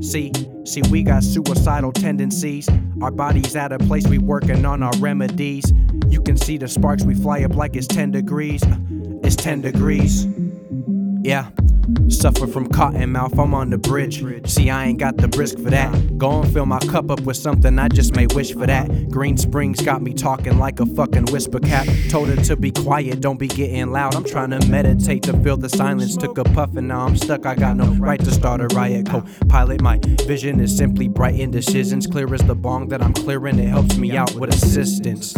See, see, we got suicidal tendencies. Our bodies at a place we working on our remedies. You can see the sparks, we fly up like it's 10 degrees. Uh, it's 10 degrees. Yeah. Suffer from cotton mouth, I'm on the bridge. See, I ain't got the brisk for that. Go and fill my cup up with something, I just may wish for that. Green Springs got me talking like a fucking whisper cap. Told her to be quiet, don't be getting loud. I'm trying to meditate to feel the silence. Took a puff and now I'm stuck, I got no right to start a riot. Co pilot, my vision is simply bright indecisions. Clear as the bong that I'm clearing, it helps me out with assistance.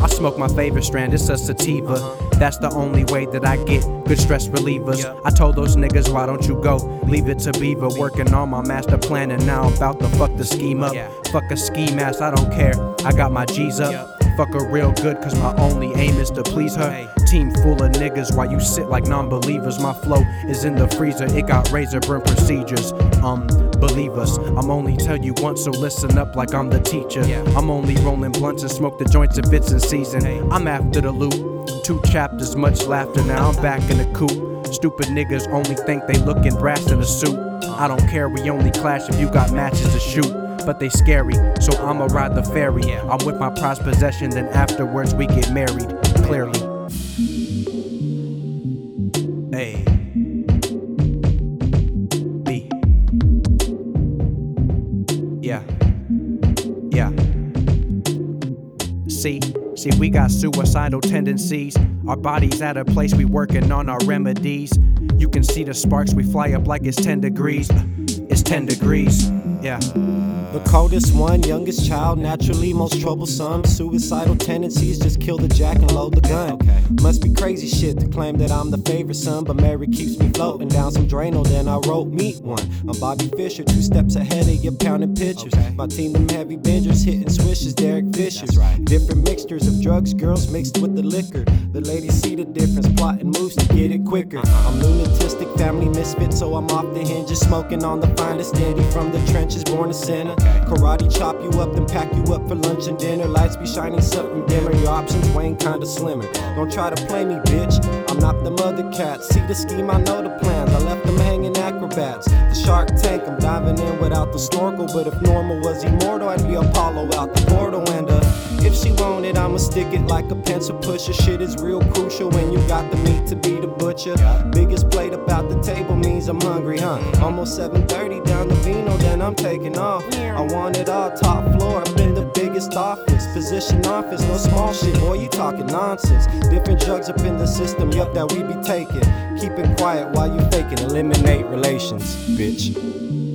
I smoke my favorite strand, it's a sativa. That's the only way that I get good stress relievers. I told those niggas, why don't you go? Leave it to Beaver, working on my master plan, and now I'm about to fuck the scheme up. Fuck a ski mask, I don't care. I got my G's up. Fuck her real good, cause my only aim is to please her. Team full of niggas while you sit like non believers. My flow is in the freezer, it got razor burn procedures. Um, believe us, I'm only tell you once, so listen up like I'm the teacher. I'm only rolling blunts and smoke the joints if it's in season. I'm after the loot. Two chapters, much laughter, now I'm back in the coop. Stupid niggas only think they looking brass in a suit. I don't care, we only clash if you got matches to shoot but they scary. So I'ma ride the ferry. I'm with my prized possession, then afterwards we get married. Clearly. See, see, we got suicidal tendencies. Our bodies at a place we working on our remedies. You can see the sparks, we fly up like it's 10 degrees. It's 10 degrees. Yeah. The coldest one, youngest child, naturally most troublesome. Suicidal tendencies, just kill the jack and load the gun. Okay. Must be crazy shit to claim that I'm the favorite son, but Mary keeps me floating down some Drano. Then I wrote Meet One. I'm Bobby Fischer, two steps ahead of your pounding pitchers. Okay. My team, them heavy bingers, hitting swishes, Derek Fisher. Right. Different mixtures of drugs, girls mixed with the liquor. The ladies see the difference, plotting moves to get it quicker. Uh-huh. I'm lunatic, family misfit, so I'm off the hinges, smoking on the finest dandy from the trenches, born a sinner. Karate chop you up, then pack you up for lunch and dinner. Lights be shining something dimmer, your options weighing kinda slimmer. Don't try to play me, bitch. I'm not the mother cat. See the scheme, I know the plans. I left them hanging acrobats. The shark tank, I'm diving in without the snorkel. But if normal was immortal, I'd be Apollo out the portal. And uh, if she want it, I'ma stick it like a pencil pusher. Shit is real crucial when you got the meat to be the butcher. Biggest plate about the table means I'm hungry, huh? Almost 7:30 down the vino, then I'm taking off. I want it all top floor, office, position office, no small shit, boy. You talking nonsense? Different drugs up in the system, yup, that we be taking. Keep it quiet while you faking, eliminate relations, bitch.